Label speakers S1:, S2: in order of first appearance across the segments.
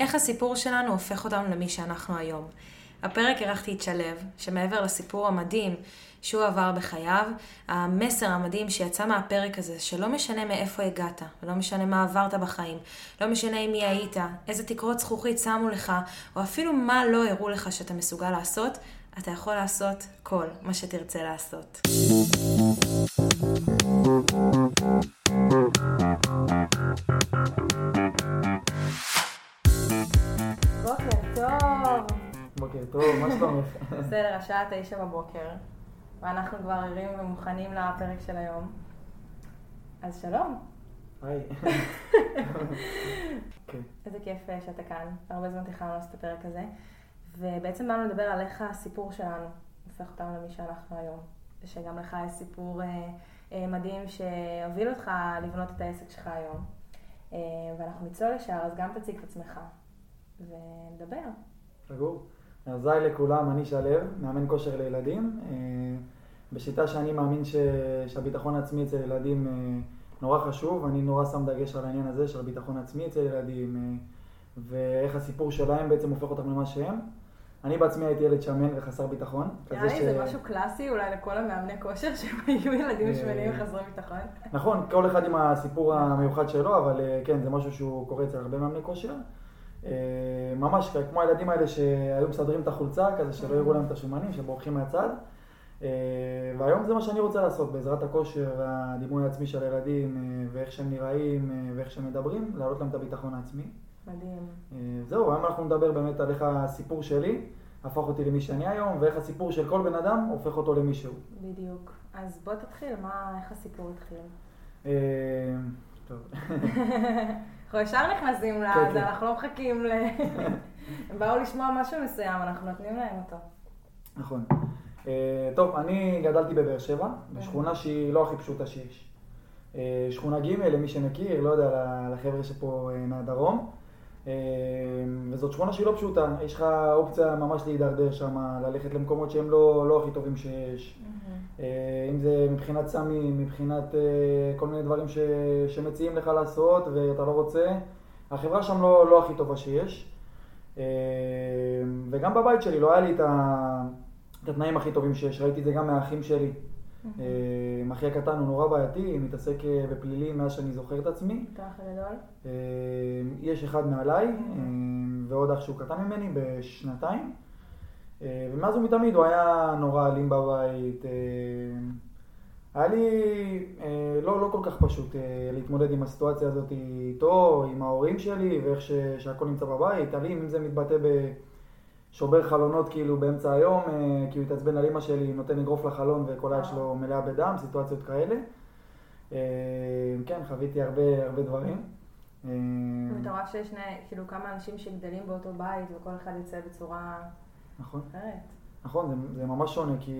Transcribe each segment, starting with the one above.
S1: איך הסיפור שלנו הופך אותנו למי שאנחנו היום. הפרק אירחתי את שלו, שמעבר לסיפור המדהים שהוא עבר בחייו, המסר המדהים שיצא מהפרק הזה, שלא משנה מאיפה הגעת, ולא משנה מה עברת בחיים, לא משנה עם מי היית, איזה תקרות זכוכית שמו לך, או אפילו מה לא הראו לך שאתה מסוגל לעשות, אתה יכול לעשות כל מה שתרצה לעשות. בוקר טוב,
S2: מה שלומך?
S1: בסדר, השעה תשע בבוקר, ואנחנו כבר ערים ומוכנים לפרק של היום. אז שלום.
S2: היי. כן.
S1: איזה כיף אה, שאתה כאן. הרבה זמן תכננו לעשות את הפרק הזה. ובעצם באנו לדבר על איך הסיפור שלנו הופך אותנו למי שאנחנו היום. ושגם לך יש סיפור אה, אה, מדהים שהוביל אותך לבנות את העסק שלך היום. אה, ואנחנו נצלול ישר, אז גם תציג את עצמך ונדבר.
S2: סגור. אז היי לכולם, אני שלו, מאמן כושר לילדים. אה, בשיטה שאני מאמין ש... שהביטחון העצמי אצל ילדים אה, נורא חשוב, אני נורא שם דגש על העניין הזה של הביטחון העצמי אצל ילדים, אה, ואיך הסיפור שלהם בעצם הופך אותם למה שהם. אני בעצמי הייתי ילד שמן וחסר ביטחון.
S1: נראה לי זה משהו קלאסי אולי לכל המאמני כושר, שהם היו ילדים שמנים וחסרי ביטחון.
S2: נכון, כל אחד עם הסיפור המיוחד שלו, אבל כן, זה משהו שהוא קורה אצל הרבה מאמני כושר. ממש כמו הילדים האלה שהיו מסדרים את החולצה, כזה שלא יראו להם את השומנים, שבורחים מהצד. והיום זה מה שאני רוצה לעשות, בעזרת הכושר והדימוי העצמי של הילדים, ואיך שהם נראים, ואיך שהם מדברים, להעלות להם את הביטחון העצמי.
S1: מדהים.
S2: זהו, היום אנחנו נדבר באמת על איך הסיפור שלי הפך אותי למי שאני היום, ואיך הסיפור של כל בן אדם הופך אותו למישהו.
S1: בדיוק. אז בוא תתחיל, מה, איך הסיפור התחיל?
S2: טוב.
S1: אנחנו ישר נכנסים
S2: כן,
S1: לזה, אנחנו לא מחכים ל... הם באו לשמוע משהו מסוים, אנחנו נותנים להם אותו.
S2: נכון. טוב, אני גדלתי בבאר שבע, בשכונה שהיא לא הכי פשוטה שיש. שכונה ג', למי שמכיר, לא יודע, לחבר'ה שפה מהדרום. וזאת שכונה שהיא לא פשוטה, יש לך אופציה ממש להידרדר שם, ללכת למקומות שהם לא, לא הכי טובים שיש. אם זה מבחינת סמים, מבחינת כל מיני דברים ש, שמציעים לך לעשות ואתה לא רוצה, החברה שם לא, לא הכי טובה שיש. וגם בבית שלי לא היה לי את, ה, את התנאים הכי טובים שיש, ראיתי את זה גם מהאחים שלי. אחי הקטן הוא נורא בעייתי, מתעסק בפלילים מאז שאני זוכר את עצמי.
S1: אתה אח הגדול?
S2: יש אחד מעליי, ועוד אח שהוא קטן ממני בשנתיים. ומאז ומתמיד הוא היה נורא אלים בבית. היה לי לא, לא כל כך פשוט להתמודד עם הסיטואציה הזאת איתו, עם ההורים שלי, ואיך ש, שהכל נמצא בבית. אלים, אם זה מתבטא בשובר חלונות כאילו באמצע היום, כי הוא התעצבן על אמא שלי, נותן אגרוף לחלון וכל היד שלו מלאה בדם, סיטואציות כאלה. כן, חוויתי הרבה, הרבה דברים.
S1: אתה רואה שיש שני, כאילו כמה אנשים שגדלים באותו בית וכל אחד יוצא בצורה
S2: נכון.
S1: אחרת.
S2: נכון, זה, זה ממש שונה, כי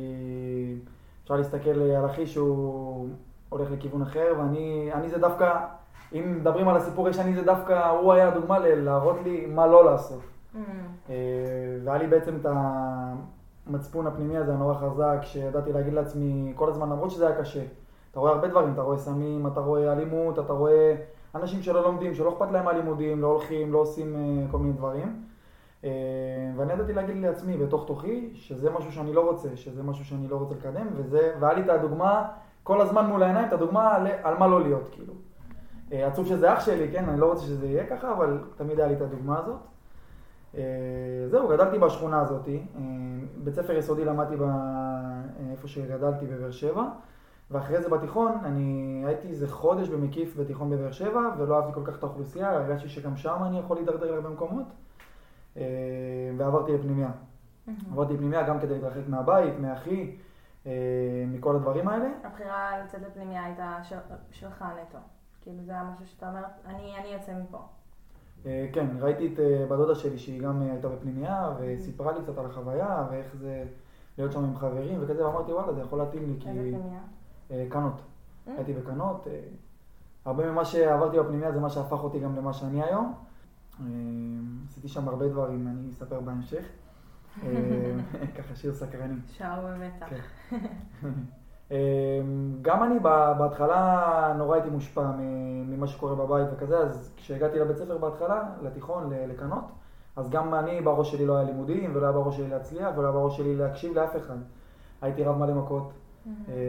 S2: אפשר להסתכל על אחי שהוא הולך לכיוון אחר, ואני אני זה דווקא, אם מדברים על הסיפור הישני, זה דווקא, הוא היה הדוגמה להראות לי מה לא לעשות.
S1: Mm.
S2: והיה לי בעצם את המצפון הפנימי הזה הנורא חזק, שידעתי להגיד לעצמי כל הזמן, למרות שזה היה קשה. אתה רואה הרבה דברים, אתה רואה סמים, אתה רואה אלימות, אתה רואה אנשים שלא לומדים, שלא אכפת להם מהלימודים, לא הולכים, לא עושים כל מיני דברים. ואני ידעתי להגיד לעצמי בתוך תוכי, שזה משהו שאני לא רוצה, שזה משהו שאני לא רוצה לקדם, וזה, והיה לי את הדוגמה, כל הזמן מול העיניים, את הדוגמה על, על מה לא להיות, כאילו. עצוב שזה אח שלי, כן, אני לא רוצה שזה יהיה ככה, אבל תמיד היה לי את הדוגמה הזאת. זהו, גדלתי בשכונה הזאת, בית ספר יסודי למדתי איפה שגדלתי בבאר שבע, ואחרי זה בתיכון, אני הייתי איזה חודש במקיף בתיכון בבאר שבע, ולא אהבתי כל כך את האוכלוסייה, הרגשתי שגם שם אני יכול להידרדר להרבה מקומות. ועברתי לפנימיה. עברתי לפנימיה גם כדי להתרחק מהבית, מאחי, מכל הדברים האלה.
S1: הבחירה לצאת לפנימיה הייתה שלך נטו. כאילו זה היה משהו שאתה אומר, אני, אני יוצא מפה.
S2: כן, ראיתי את בת דודה שלי שהיא גם הייתה בפנימיה, וסיפרה לי קצת על החוויה, ואיך זה להיות שם עם חברים וכזה, ואמרתי וואלה, זה יכול להתאים לי, כי...
S1: איזה פנימיה?
S2: קנות. הייתי בקנות. הרבה ממה שעברתי בפנימיה זה מה שהפך אותי גם למה שאני היום. עשיתי שם הרבה דברים, אני אספר בהמשך. ככה שיר סקרנים.
S1: שער במתח.
S2: אמ, גם אני בהתחלה נורא הייתי מושפע ממה שקורה בבית וכזה, אז כשהגעתי לבית ספר בהתחלה, לתיכון, לקנות, אז גם אני בראש שלי לא היה לימודים, ולא היה בראש שלי להצליח, ולא היה בראש שלי להקשיב לאף אחד. הייתי רב מלא מכות,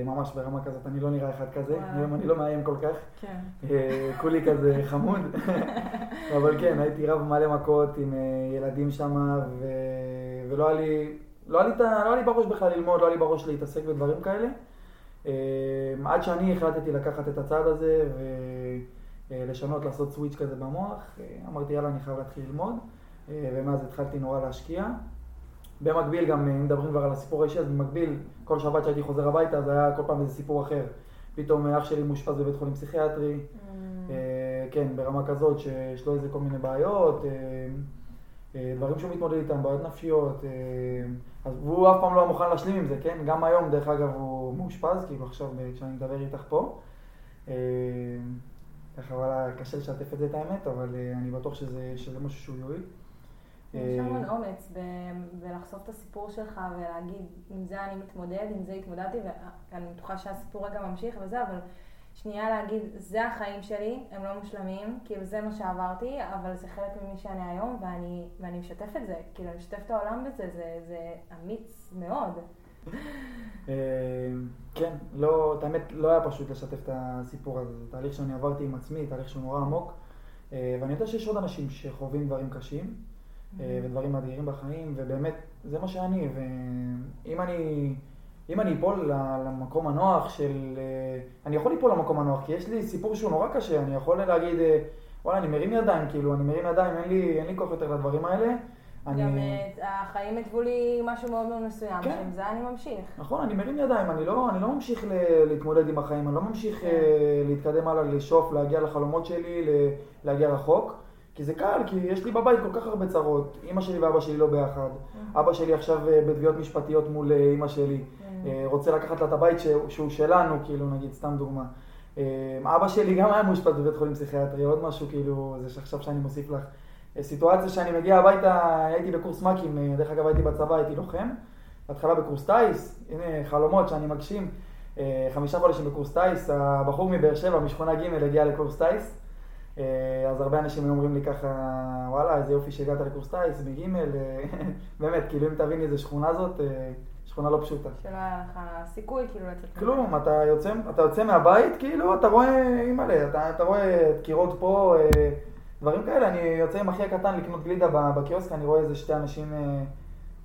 S2: ממש ברמה כזאת, אני לא נראה אחד כזה, היום אני לא מאיים כל כך. כן. אה, כולי כזה חמוד. אבל כן, הייתי רב מלא מכות עם אה, ילדים שם, ולא היה לי, לא היה לי, לא היה לי בראש בכלל ללמוד, לא היה לי בראש להתעסק בדברים כאלה. עד שאני החלטתי לקחת את הצעד הזה ולשנות, לעשות סוויץ' כזה במוח, אמרתי יאללה אני חייב להתחיל ללמוד, ומאז התחלתי נורא להשקיע. במקביל גם, אם מדברים כבר על הסיפור האישי, אז במקביל, כל שבת שהייתי חוזר הביתה, זה היה כל פעם איזה סיפור אחר. פתאום אח שלי מאושפז בבית חולים פסיכיאטרי, mm. אה, כן, ברמה כזאת שיש לו איזה כל מיני בעיות, אה, אה, דברים שהוא מתמודד איתם, בעיות נפשיות, אז והוא אף פעם לא היה מוכן להשלים עם זה, כן? גם היום, דרך אגב, הוא מאושפז, כאילו עכשיו, כשאני מדבר איתך פה. ככה, וואלה, קשה לשתף את זה, את האמת, אבל אני בטוח שזה, שזה משהו שהוא יועיל.
S1: יש המון אה, אומץ בלחשוף את הסיפור שלך ולהגיד, עם זה אני מתמודד, עם זה התמודדתי, ואני בטוחה שהסיפור רגע ממשיך וזה, אבל שנייה להגיד, זה החיים שלי, הם לא מושלמים, כאילו זה מה שעברתי, אבל זה חלק ממי שאני היום, ואני, ואני משתף את זה, כאילו אני משתף את העולם בזה, זה, זה אמיץ מאוד.
S2: אה, כן, לא, האמת לא היה פשוט לשתף את הסיפור הזה, זה תהליך שאני עברתי עם עצמי, תהליך שהוא נורא עמוק, אה, ואני יודע שיש עוד אנשים שחווים דברים קשים. אה, ודברים אדירים בחיים, ובאמת, זה מה שאני, ואם אני, אם אני אפול למקום הנוח של... אה, אני יכול ליפול למקום הנוח, כי יש לי סיפור שהוא נורא קשה, אני יכול להגיד, אה, וואלה, אני מרים ידיים, כאילו, אני מרים ידיים, אין לי, אין לי כוח יותר לדברים האלה.
S1: אני... גם החיים התוו לי משהו מאוד מאוד מסוים, כן. שעם זה אני ממשיך.
S2: נכון, אני מרים ידיים, אני לא, אני לא ממשיך ל- להתמודד עם החיים, אני לא ממשיך כן. להתקדם הלאה, לשאוף, להגיע לחלומות שלי, להגיע רחוק. כי זה קל, כי יש לי בבית כל כך הרבה צרות. אימא שלי ואבא שלי לא ביחד. Mm. אבא שלי עכשיו אה, בתביעות משפטיות מול אה, אימא שלי. Mm. אה, רוצה לקחת לה את הבית שהוא שלנו, כאילו, נגיד, סתם דוגמה. אבא שלי גם היה מאושפז בבית חולים פסיכיאטרי, עוד משהו, כאילו, זה שעכשיו שאני מוסיף לך. סיטואציה שאני מגיע הביתה, הייתי בקורס מ"כים, דרך אגב הייתי בצבא, הייתי לוחם. בהתחלה בקורס טיס, הנה חלומות שאני מגשים. חמישה חודשים בקורס טיס, הבחור מבאר שבע, משכונה ג' הגיע לקורס טיס. אה, אז הרבה אנשים היו אומרים לי ככה, וואלה, איזה יופי שהגעת לקורס טיס, בגימל, אה, באמת, כאילו אם תבין איזה שכונה זאת, אה, שכונה לא פשוטה.
S1: שלא היה לך סיכוי כאילו לצאת
S2: כלום, אתה יוצא, אתה יוצא מהבית, כאילו, אתה רואה, אימא'לה, אתה, אתה רואה דקירות פה, דברים כאלה, אני יוצא עם אחי הקטן לקנות גלידה בקיוסק, אני רואה איזה שתי אנשים,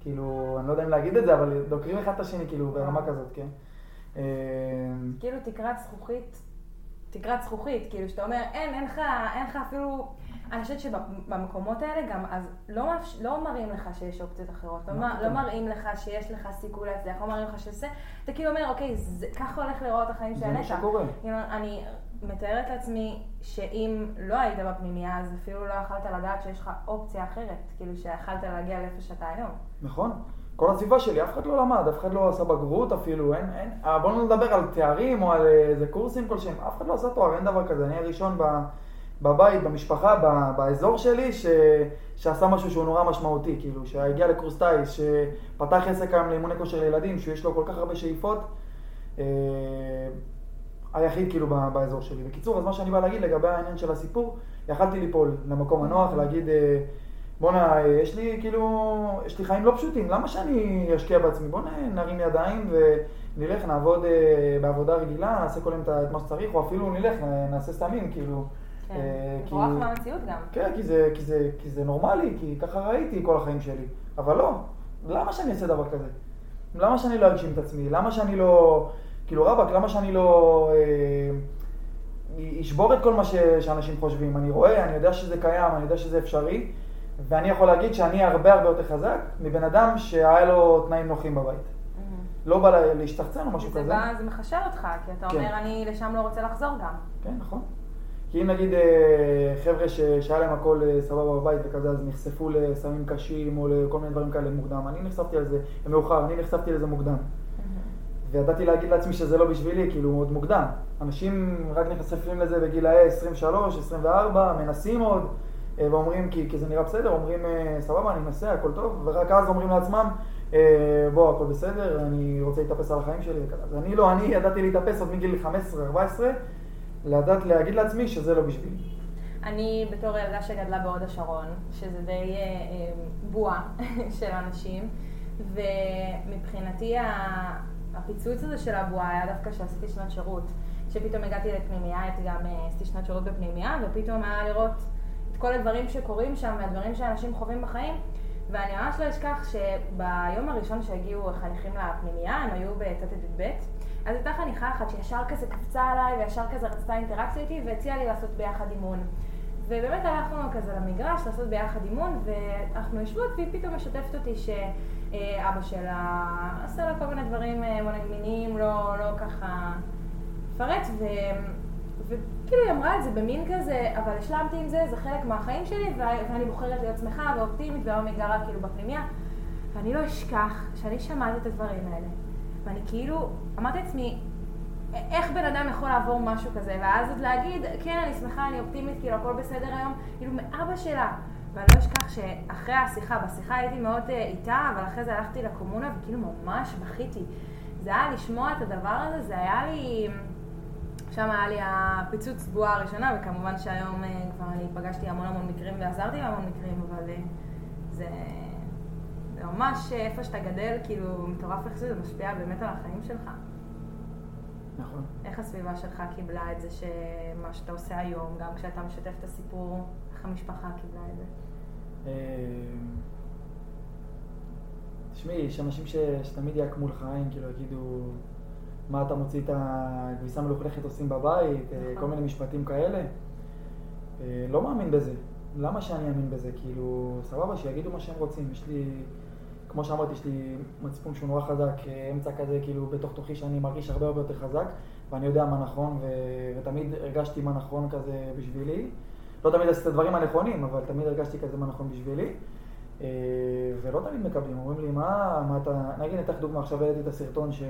S2: כאילו, אני לא יודע אם להגיד את זה, אבל דוקרים אחד את השני, כאילו, ברמה כזאת, כן.
S1: כאילו תקרת זכוכית תקרת זכוכית, כאילו שאתה אומר, אין, אין לך, אין לך אפילו... אני חושבת שבמקומות האלה גם, אז לא, מאפש... לא מראים לך שיש אופציות אחרות, לא, לא, מראים לך שיש לך סיכוי להצליח, לא מראים לך שזה, אתה כאילו אומר, אוקיי, זה, ככה הולך לראות החיים של הנטע.
S2: זה מה שקורה.
S1: אני מתארת לעצמי שאם לא היית בפנימייה, אז אפילו לא יכלת לדעת שיש לך אופציה אחרת, כאילו שיכלת להגיע לאיפה שאתה היום.
S2: נכון. כל הסביבה שלי, אף אחד לא למד, אף אחד לא עשה בגרות אפילו, אין, אין, אה, בואו לא נדבר על תארים או על אה, איזה קורסים כלשהם, אף אחד לא עשה תואר, אין דבר כזה, אני הראשון בבית, במשפחה, באזור שלי, ש, שעשה משהו שהוא נורא משמעותי, כאילו, שהגיע לקורס טיס, שפתח עסק היום לאימוני כושר לילדים, שיש לו כל כך הרבה שאיפות, אה, היחיד כאילו באזור שלי. בקיצור, אז מה שאני בא להגיד לגבי העניין של הסיפור, יכלתי ליפול למקום הנוח, להגיד... בואנה, יש לי כאילו, יש לי חיים לא פשוטים, למה שאני אשקיע בעצמי? בוא נרים ידיים ונלך, נעבוד אה, בעבודה רגילה, נעשה כל יום את מה שצריך, או אפילו נלך, נעשה סתמים, כאילו.
S1: כן, אה, מהמציאות גם.
S2: כן, כי זה, כי, זה, כי זה נורמלי, כי ככה ראיתי כל החיים שלי. אבל לא, למה שאני אעשה דבר כזה? למה שאני לא אגשים את עצמי? למה שאני לא... כאילו רבאק, למה שאני לא... אה, אשבור את כל מה ש, שאנשים חושבים. אני רואה, אני יודע שזה קיים, אני יודע שזה אפשרי. ואני יכול להגיד שאני הרבה הרבה יותר חזק מבן אדם שהיה לו תנאים נוחים בבית. Mm-hmm. לא בא להשתחצן או משהו כזה.
S1: בא, זה מחשב אותך, כי אתה כן. אומר, אני לשם לא רוצה לחזור גם.
S2: כן, נכון. כי אם נגיד אה, חבר'ה שהיה להם הכל אה, סבבה בבית וכזה, אז נחשפו לסמים קשים או לכל מיני דברים כאלה מוקדם. אני נחשפתי על זה מאוחר, אני נחשפתי לזה מוקדם. Mm-hmm. וידעתי להגיד לעצמי שזה לא בשבילי, כאילו, מאוד מוקדם. אנשים רק נחשפים לזה בגילאי 23, 24, מנסים עוד. ואומרים, כי, כי זה נראה בסדר, אומרים, אה, סבבה, אני מנסה, הכל טוב, ורק אז אומרים לעצמם, אה, בוא, הכל בסדר, אני רוצה להתאפס על החיים שלי וכאלה. אז אני לא, אני ידעתי להתאפס עוד מגיל 15-14, לדעת להגיד לעצמי שזה לא בשבילי.
S1: אני בתור ילדה שגדלה בהוד השרון, שזה די אה, אה, בועה של אנשים, ומבחינתי הפיצוץ הזה של הבועה היה דווקא כשעשיתי שנת שירות. שפתאום הגעתי לפנימייה, הייתי גם עשיתי שנת שירות בפנימייה, ופתאום היה לראות כל הדברים שקורים שם, והדברים שאנשים חווים בחיים. ואני ממש לא אשכח שביום הראשון שהגיעו חניכים לפנימייה, הם היו בט"ט-י"ב, אז הייתה חניכה אחת שישר כזה קפצה עליי, וישר כזה רצתה אינטראקציה איתי, והציעה לי לעשות ביחד אימון. ובאמת הלכנו כזה למגרש לעשות ביחד אימון, ואנחנו יושבות, והיא פתאום משתפת אותי שאבא שלה עשה לה כל מיני דברים אה, מיניים, לא, לא ככה לפרט. וכאילו היא אמרה את זה במין כזה, אבל השלמתי עם זה, זה חלק מהחיים שלי, ואני בוחרת להיות שמחה ואופטימית, והיום היא גרה כאילו בפנימיה. ואני לא אשכח שאני שמעתי את הדברים האלה, ואני כאילו, אמרתי לעצמי, איך בן אדם יכול לעבור משהו כזה, ואז עוד להגיד, כן, אני שמחה, אני אופטימית, כאילו הכל בסדר היום, כאילו מאבא שלה. ואני לא אשכח שאחרי השיחה, בשיחה הייתי מאוד uh, איתה, אבל אחרי זה הלכתי לקומונה וכאילו ממש בכיתי. זה היה לשמוע את הדבר הזה, זה היה לי... שם היה לי הפיצוץ בועה הראשונה, וכמובן שהיום אה, כבר אני פגשתי המון המון מקרים ועזרתי בהמון מקרים, אבל אה, זה, זה ממש אה, איפה שאתה גדל, כאילו מטורף איך שזה משפיע באמת על החיים שלך.
S2: נכון.
S1: איך הסביבה שלך קיבלה את זה שמה שאתה עושה היום, גם כשאתה משתף את הסיפור, איך המשפחה קיבלה את זה?
S2: תשמעי, יש אנשים שתמיד יעקמו לך עין, כאילו יגידו... מה אתה מוציא את הכביסה מלוכלכת עושים בבית, אה, כל מיני משפטים כאלה. אה, לא מאמין בזה. למה שאני אאמין בזה? כאילו, סבבה, שיגידו מה שהם רוצים. יש לי, כמו שאמרתי, יש לי מצפון שהוא נורא חזק, אה, אמצע כזה, כאילו, בתוך תוכי שאני מרגיש הרבה הרבה יותר חזק, ואני יודע מה נכון, ו... ותמיד הרגשתי מה נכון כזה בשבילי. לא תמיד עשיתי את הדברים הנכונים, אבל תמיד הרגשתי כזה מה נכון בשבילי. ולא תמיד מקבלים, אומרים לי, מה, מה אתה... נגיד, אני אתן לך דוגמא, עכשיו העליתי את הסרטון ש...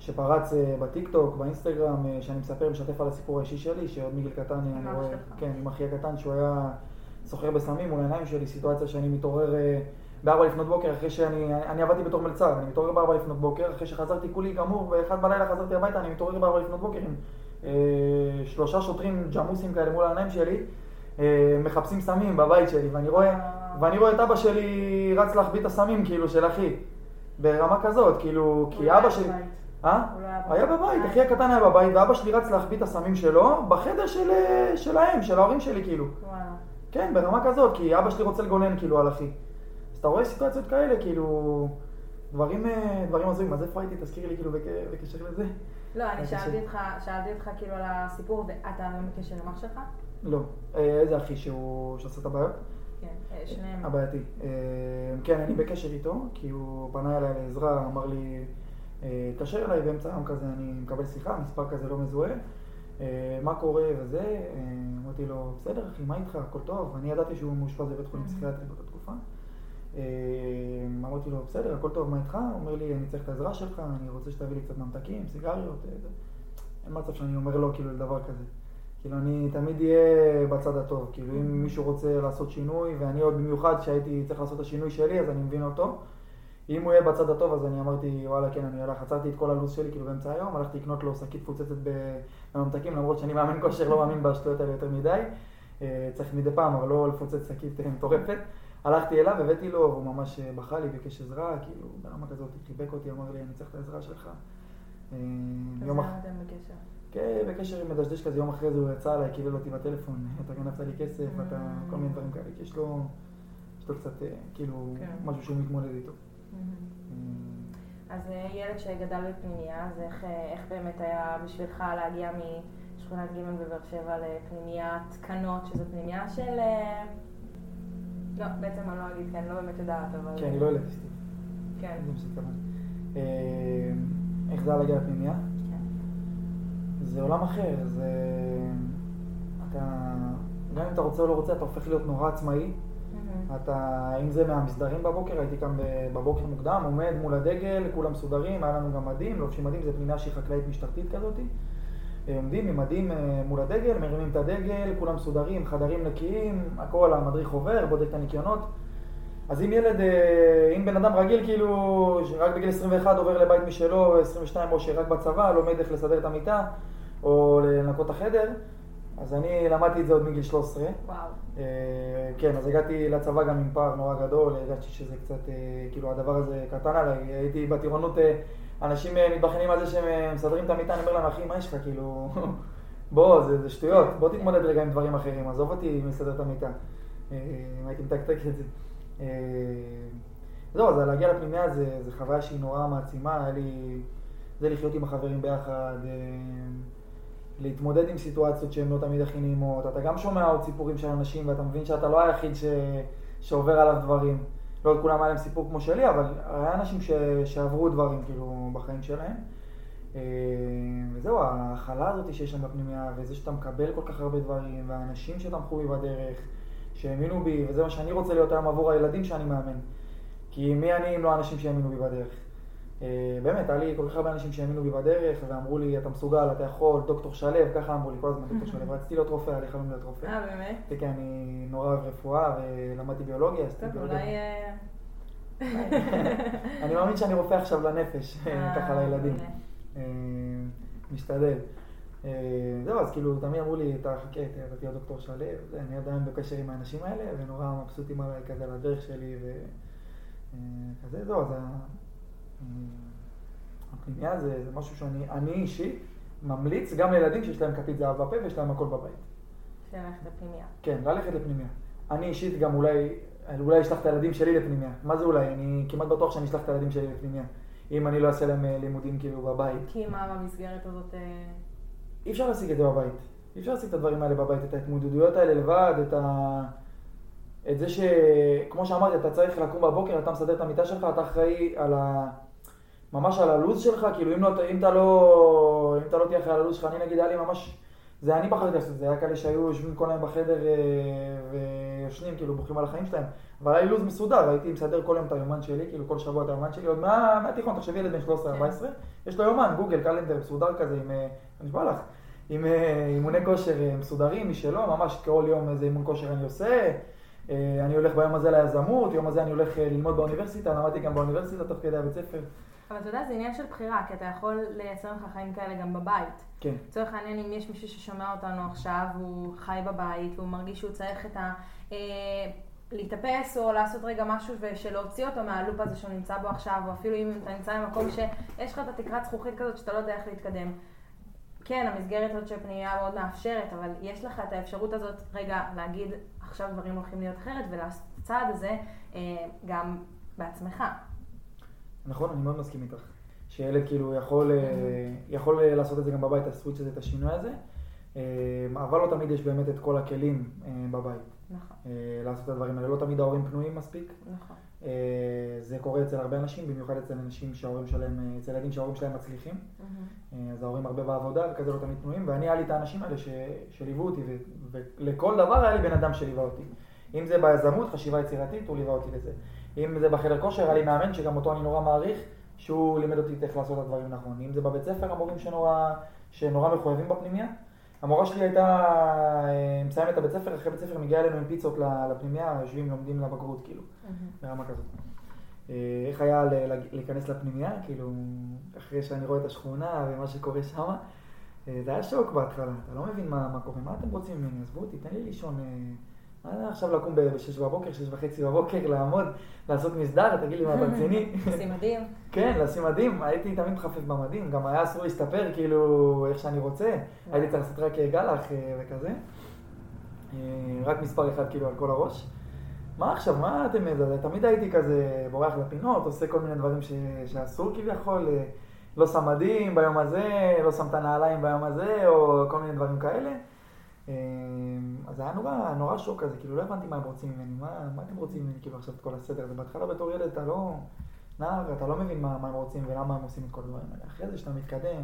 S2: שפרץ אה, בטיקטוק, באינסטגרם, אה, שאני מספר, משתף על הסיפור האישי שלי, שעוד מגיל קטן, אה, אני רואה, כן, עם אחי הקטן, שהוא היה סוחר בסמים מול העיניים שלי, סיטואציה שאני מתעורר בארבע לפנות בוקר, אחרי שאני, אני עבדתי בתור מלצר, אני מתעורר בארבע לפנות בוקר, אחרי שחזרתי כולי גמור, ואחד בלילה חזרתי הביתה, אני מתעורר בארבע לפנות בוקר עם אה, שלושה שוטרים ג'מוסים כאלה מול העיניים שלי, אה, מחפשים סמים בבית שלי, ואני רואה, ואני רואה את אבא שלי רץ להחביא את הסמים, כאילו, של אחי. ברמה כזאת, כאילו, כי אבא שלי... אה? לא היה בבית, אחי הקטן היה בבית, ואבא שלי רץ להחביא את הסמים שלו בחדר של, שלהם, של ההורים שלי, כאילו. כן, ברמה כזאת, כי אבא שלי רוצה לגונן, כאילו, על אחי. אז אתה רואה סיטואציות כאלה, כאילו, דברים, אה, דברים הזויים. אז איפה הייתי? תזכירי לי, כאילו, בקשר לזה.
S1: לא, אני שאלתי אותך, שאלתי אותך, כאילו, על הסיפור, ואתה היום בקשר עם אח שלך?
S2: לא. אה, איזה אחי שהוא, שעשה את הבעיות?
S1: כן, אה, שניהם.
S2: הבעייתי. כן, אני בקשר איתו, כי הוא פנה אליי לעזרה, אמר לי... התקשר אליי באמצע היום כזה, אני מקבל שיחה, מספר כזה לא מזוהה, אה, מה קורה וזה, אה, אמרתי לו, בסדר אחי, מה איתך, הכל טוב, אני ידעתי שהוא מאושפז בבית חולים פסיכיאטרי באותה תקופה. אה, אמרתי לו, בסדר, הכל טוב, מה איתך? הוא אומר לי, אני צריך את העזרה שלך, אני רוצה שתביא לי קצת ממתקים, סיגריות, אין מצב שאני אומר לא, כאילו, לדבר כזה. כאילו, אני תמיד אהיה בצד הטוב. כאילו, אם מישהו רוצה לעשות שינוי, ואני עוד במיוחד שהייתי צריך לעשות את השינוי שלי, אז אני מבין אותו. אם הוא יהיה בצד הטוב, אז אני אמרתי, וואלה, כן, אני הולך, עצרתי את כל הלו"ז שלי כאילו באמצע היום, הלכתי לקנות לו שקית פוצצת בממתקים, למרות שאני מאמן כושר, לא מאמין בשטויות האלה יותר מדי. אה, צריך מדי פעם, אבל לא לפוצץ שקית אה, מטורפת. הלכתי אליו, הבאתי לו, והוא ממש אה, בכה לי, ביקש עזרה, כאילו, ברמה כזאת, חיבק אותי, אמר לי, אני צריך את העזרה שלך.
S1: אז למה אתם בקשר?
S2: כן, בקשר עם מדשדש כזה, יום אחרי זה הוא יצא אליי, קיבל אותי בטלפון, אתה גנבת לי כסף, אתה, כל מיני דברים כאלה, כי יש לו, יש לו קצת, כאילו, כן. משהו שהוא מתמודד איתו.
S1: אז אה, ילד שגדל בפנימייה, אז איך, אה, איך באמת היה בשבילך להגיע משכונת ג' בבאר שבע לפנימיית קנות, שזו פנימייה של... אה, לא, בעצם אני לא אגיד, כי אני לא באמת יודעת, אבל...
S2: כן, לא אסתי.
S1: כן.
S2: איך זה היה להגיע לפנימייה? כן. זה עולם אחר, זה... אתה... גם אם אתה רוצה או לא רוצה, אתה הופך להיות נורא עצמאי. אתה, אם זה מהמסדרים בבוקר, הייתי קם בבוקר מוקדם, עומד מול הדגל, כולם מסודרים, היה לנו גם מדים, לובשים מדים, זה פנינה שהיא חקלאית משטרתית כזאת. אה, עומדים עם מדים אה, מול הדגל, מרימים את הדגל, כולם מסודרים, חדרים נקיים, הכל, המדריך עובר, בודק את הניקיונות. אז אם ילד, אה, אם בן אדם רגיל כאילו, שרק בגיל 21 עובר לבית משלו, 22 או שרק בצבא, לומד איך לסדר את המיטה, או לנקות את החדר, אז אני למדתי את זה עוד מגיל 13.
S1: וואו.
S2: אה, כן, אז הגעתי לצבא גם עם פער נורא גדול, הרגשתי שזה קצת, אה, כאילו הדבר הזה קטן עליי, הייתי בטירונות, אה, אנשים מתבכיינים על זה שהם מסדרים את המיטה, אני אומר להם, אחי, מה יש לך, כאילו, בוא, זה, זה שטויות, בוא תתמודד רגע עם דברים אחרים, עזוב אותי מסדר את המיטה. אם הייתי מתקתק את זה. זהו, אז להגיע לפנימיה זה, זה חוויה שהיא נורא מעצימה, היה לי, זה לחיות עם החברים ביחד, להתמודד עם סיטואציות שהן לא תמיד הכי נעימות, אתה גם שומע עוד סיפורים של אנשים ואתה מבין שאתה לא היחיד ש... שעובר עליו דברים. לא לכולם היה להם סיפור כמו שלי, אבל היה אנשים ש... שעברו דברים כאילו בחיים שלהם. אה, וזהו, ההכלה הזאת שיש שם בפנימיה, וזה שאתה מקבל כל כך הרבה דברים, והאנשים שתמכו בי בדרך, שהאמינו בי, וזה מה שאני רוצה להיות היום עבור הילדים שאני מאמן. כי מי אני אם לא האנשים שהאמינו בי בדרך? אה, באמת, היה לי כל כך הרבה אנשים שהאמינו בי בדרך, ואמרו לי, אתה מסוגל, אתה יכול, דוקטור שלו, ככה אמרו לי כל הזמן, דוקטור שלו. רציתי להיות רופא, היה לי חלום להיות רופא.
S1: אה, באמת?
S2: כן, אני נורא אוהב רפואה, ולמדתי ביולוגיה, עשיתי
S1: טוב. אולי... אה,
S2: אני מאמין שאני רופא עכשיו לנפש,
S1: אה,
S2: ככה לילדים. משתדל. זהו, אז כאילו, תמיד אמרו לי, אתה חכה, אתה תהיה דוקטור שלו, אני עדיין בקשר עם האנשים האלה, ונורא מבסוטים עליי כזה על הדרך שלי, וכזה, זהו, אז ה- אה, זה, זה משהו שאני אני אישית ממליץ גם לילדים שיש להם כפית זהב בפה ויש להם הכל בבית.
S1: ללכת לפנימיה.
S2: כן, ללכת לפנימיה. אני אישית גם אולי, אולי אשלח את הילדים שלי לפנימיה. מה זה אולי? אני כמעט בטוח שאני אשלח את הילדים שלי לפנימיה. אם אני לא אעשה להם אה, לימודים כאילו בבית.
S1: כי מה במסגרת הזאת... אה,
S2: אי אפשר להשיג את זה בבית. אי אפשר להשיג את הדברים האלה בבית, את ההתמודדויות האלה לבד, את ה... את זה ש... כמו שאמרתי, אתה צריך לקום בבוקר, אתה מסדר את המיטה שלך, אתה אחראי על ה... ממש על הלו"ז שלך, כאילו אם, לא, אם, אתה לא, אם אתה לא תהיה אחראי על הלו"ז שלך, אני נגיד, היה לי ממש... זה אני בחרתי לעשות את זה, היה כאלה שהיו יושבים כל היום בחדר אה, ויושנים, כאילו בוכים על החיים שלהם. אבל היה לי לו"ז מסודר, הייתי מסדר כל יום את היומן שלי, כאילו כל שבוע את היומן שלי, עוד מה, מהתיכון, תחשבי ילד בן 13-14, יש לו יומן, גוגל, קלנדר, מסודר כזה, עם, אה, אני נשבע לך, עם אה, אימוני כושר מסודרים משלו, ממש כל יום איזה אימון כושר אני עושה, אני הולך ביום הזה ליזמות, יום הזה אני הולך ללמוד באוניברסיטה, למדתי גם באוניברסיטה תוך כדי הבית ספר.
S1: אבל אתה יודע, זה עניין של בחירה, כי אתה יכול לייצר לך חיים כאלה גם בבית.
S2: כן,
S1: לצורך העניין, אם יש מישהו ששומע אותנו עכשיו, והוא חי בבית, והוא מרגיש שהוא צריך את ה... אה, להתאפס או לעשות רגע משהו ושלהוציא אותו מהלופ הזה שהוא נמצא בו עכשיו, או אפילו אם אתה נמצא במקום שיש לך את התקרת זכוכית כזאת שאתה לא יודע איך להתקדם. כן, המסגרת הזאת של פנימייה מאוד מאפשרת, אבל יש לך את האפשרות הזאת רגע להגיד, עכשיו דברים הולכים להיות אחרת, ולעשות את הצעד הזה אה, גם בעצמך.
S2: נכון, אני מאוד מסכים איתך. שילד כאילו יכול, אה, יכול אה, לעשות את זה גם בבית, הסוויץ' הזה, את השינוי הזה, אה, אבל לא תמיד יש באמת את כל הכלים בבית
S1: נכון,
S2: לעשות את הדברים האלה. לא תמיד ההורים פנויים מספיק.
S1: נכון.
S2: זה קורה אצל הרבה אנשים, במיוחד אצל אנשים שההורים שלהם, אצל ילדים שההורים שלהם מצליחים. אה, אז ההורים הרבה בעבודה וכזה לא תמיד פנויים, ואני היה לי את האנשים האלה ש, שליוו אותי, ו, ולכל דבר היה לי בן אדם שליווה אותי. אם זה ביזמות, חשיבה יצירתית, הוא ליווה אותי לזה. אם זה בחדר כושר, היה לי מאמן שגם אותו אני נורא מעריך, שהוא לימד אותי איך לעשות את הדברים נכון. אם זה בבית ספר, המורים שנורא, שנורא מחויבים בפנימייה. המורה שלי הייתה אה, מסיימת את הבית ספר, אחרי בית ספר מגיעה אלינו עם פיצות לפנימייה, יושבים, לומדים לבגרות, כאילו. ברמה כזאת. אה, איך היה להיכנס לפנימייה, כאילו, אחרי שאני רואה את השכונה ומה שקורה שם, אה, זה היה שוק בהתחלה, אתה לא מבין מה, מה קורה, מה אתם רוצים ממני, עזבו אותי, תן לי לישון, עכשיו לקום ב-6 בבוקר, 6 וחצי בבוקר, לעמוד, לעשות מסדר, תגיד לי מה אתה רציני?
S1: שים מדים.
S2: כן, לשים מדים, הייתי תמיד מחפף במדים, גם היה אסור להסתפר כאילו איך שאני רוצה, הייתי צריך לעשות רק גלח אה, וכזה, אה, רק מספר אחד כאילו על כל הראש. מה עכשיו, מה אתם, זה, תמיד הייתי כזה בורח לפינות, עושה כל מיני דברים ש, שאסור כביכול, אה, לא שם מדים ביום הזה, לא שם את הנעליים ביום הזה, או כל מיני דברים כאלה. אה, אז זה היה נורא, נורא שוק כזה, כאילו לא הבנתי מה הם רוצים ממני, מה, מה אתם רוצים ממני כאילו עכשיו את כל הסדר הזה. בהתחלה בתור ילד אתה לא, נער, אתה לא מבין מה, מה הם רוצים ולמה הם עושים את כל הדברים האלה. אחרי זה שאתה מתקדם,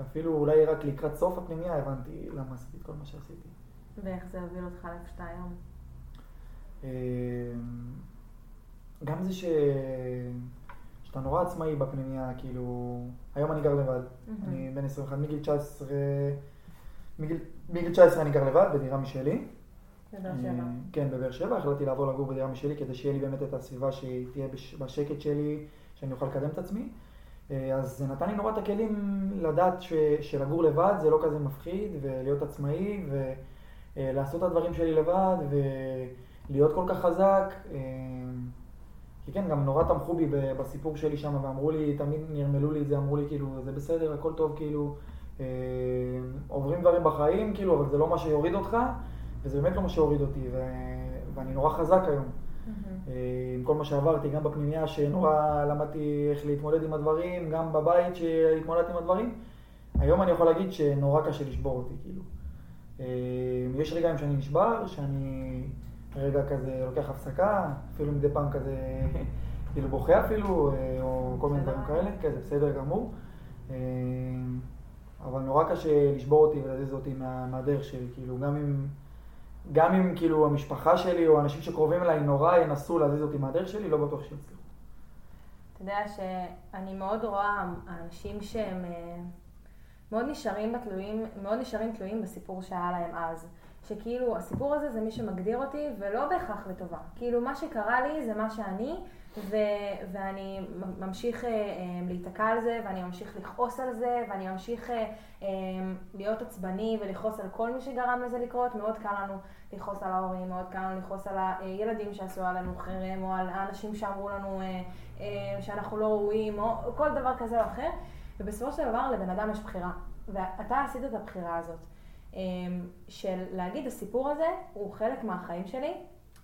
S2: אפילו אולי רק לקראת סוף הפנימייה הבנתי למה עשיתי את כל מה שעשיתי.
S1: ואיך זה הוביל אותך לאיפה שאתה היום.
S2: אה, גם זה ש... שאתה נורא עצמאי בפנימייה, כאילו... היום אני גר לבד.
S1: מהמם.
S2: אני בן 21, מגיל 19... מגיל, מגיל 19 אני גר לבד, בדירה משלי.
S1: בבאר שבע.
S2: כן, בבאר שבע, החלטתי לעבור לגור בדירה משלי כדי שיהיה לי באמת את הסביבה שהיא תהיה בשקט שלי, שאני אוכל לקדם את עצמי. אז זה נתן לי נורא את הכלים לדעת ש, שלגור לבד זה לא כזה מפחיד, ולהיות עצמאי, ולעשות את הדברים שלי לבד, ולהיות כל כך חזק. כי כן, גם נורא תמכו בי בסיפור שלי שם, ואמרו לי, תמיד נרמלו לי את זה, אמרו לי, כאילו, זה בסדר, הכל טוב, כאילו, אה, עוברים דברים בחיים, כאילו, אבל זה לא מה שיוריד אותך, וזה באמת לא מה שהוריד אותי, ו... ואני נורא חזק היום. Mm-hmm. אה, עם כל מה שעברתי, גם בפנימייה, שנורא למדתי איך להתמודד עם הדברים, גם בבית שהתמודדתי עם הדברים, היום אני יכול להגיד שנורא קשה לשבור אותי, כאילו. אה, יש רגעים שאני נשבר, שאני... רגע כזה לוקח הפסקה, אפילו מדי פעם כזה, כאילו בוכה אפילו, אה, או כל מיני דברים כאלה, כן, זה בסדר גמור. אבל נורא קשה לשבור אותי ולהזיז אותי מה, מהדרך שלי, כאילו גם אם, גם אם כאילו המשפחה שלי או אנשים שקרובים אליי נורא ינסו להזיז אותי מהדרך שלי, לא בטוח שיצליחו.
S1: אתה יודע שאני מאוד רואה אנשים שהם אה, מאוד נשארים בתלויים, מאוד נשארים תלויים בסיפור שהיה להם אז. שכאילו הסיפור הזה זה מי שמגדיר אותי, ולא בהכרח לטובה. כאילו מה שקרה לי זה מה שאני, ו- ואני ממשיך uh, להיתקע על זה, ואני ממשיך לכעוס על זה, ואני ממשיך uh, um, להיות עצבני ולכעוס על כל מי שגרם לזה לקרות. מאוד קל לנו לכעוס על ההורים, מאוד קל לנו לכעוס על הילדים שעשו עלינו חרם, או על האנשים שאמרו לנו uh, uh, שאנחנו לא ראויים, או כל דבר כזה או אחר. ובסופו של דבר לבן אדם יש בחירה. ואתה עשית את הבחירה הזאת. אמ, של להגיד, הסיפור הזה הוא חלק מהחיים שלי,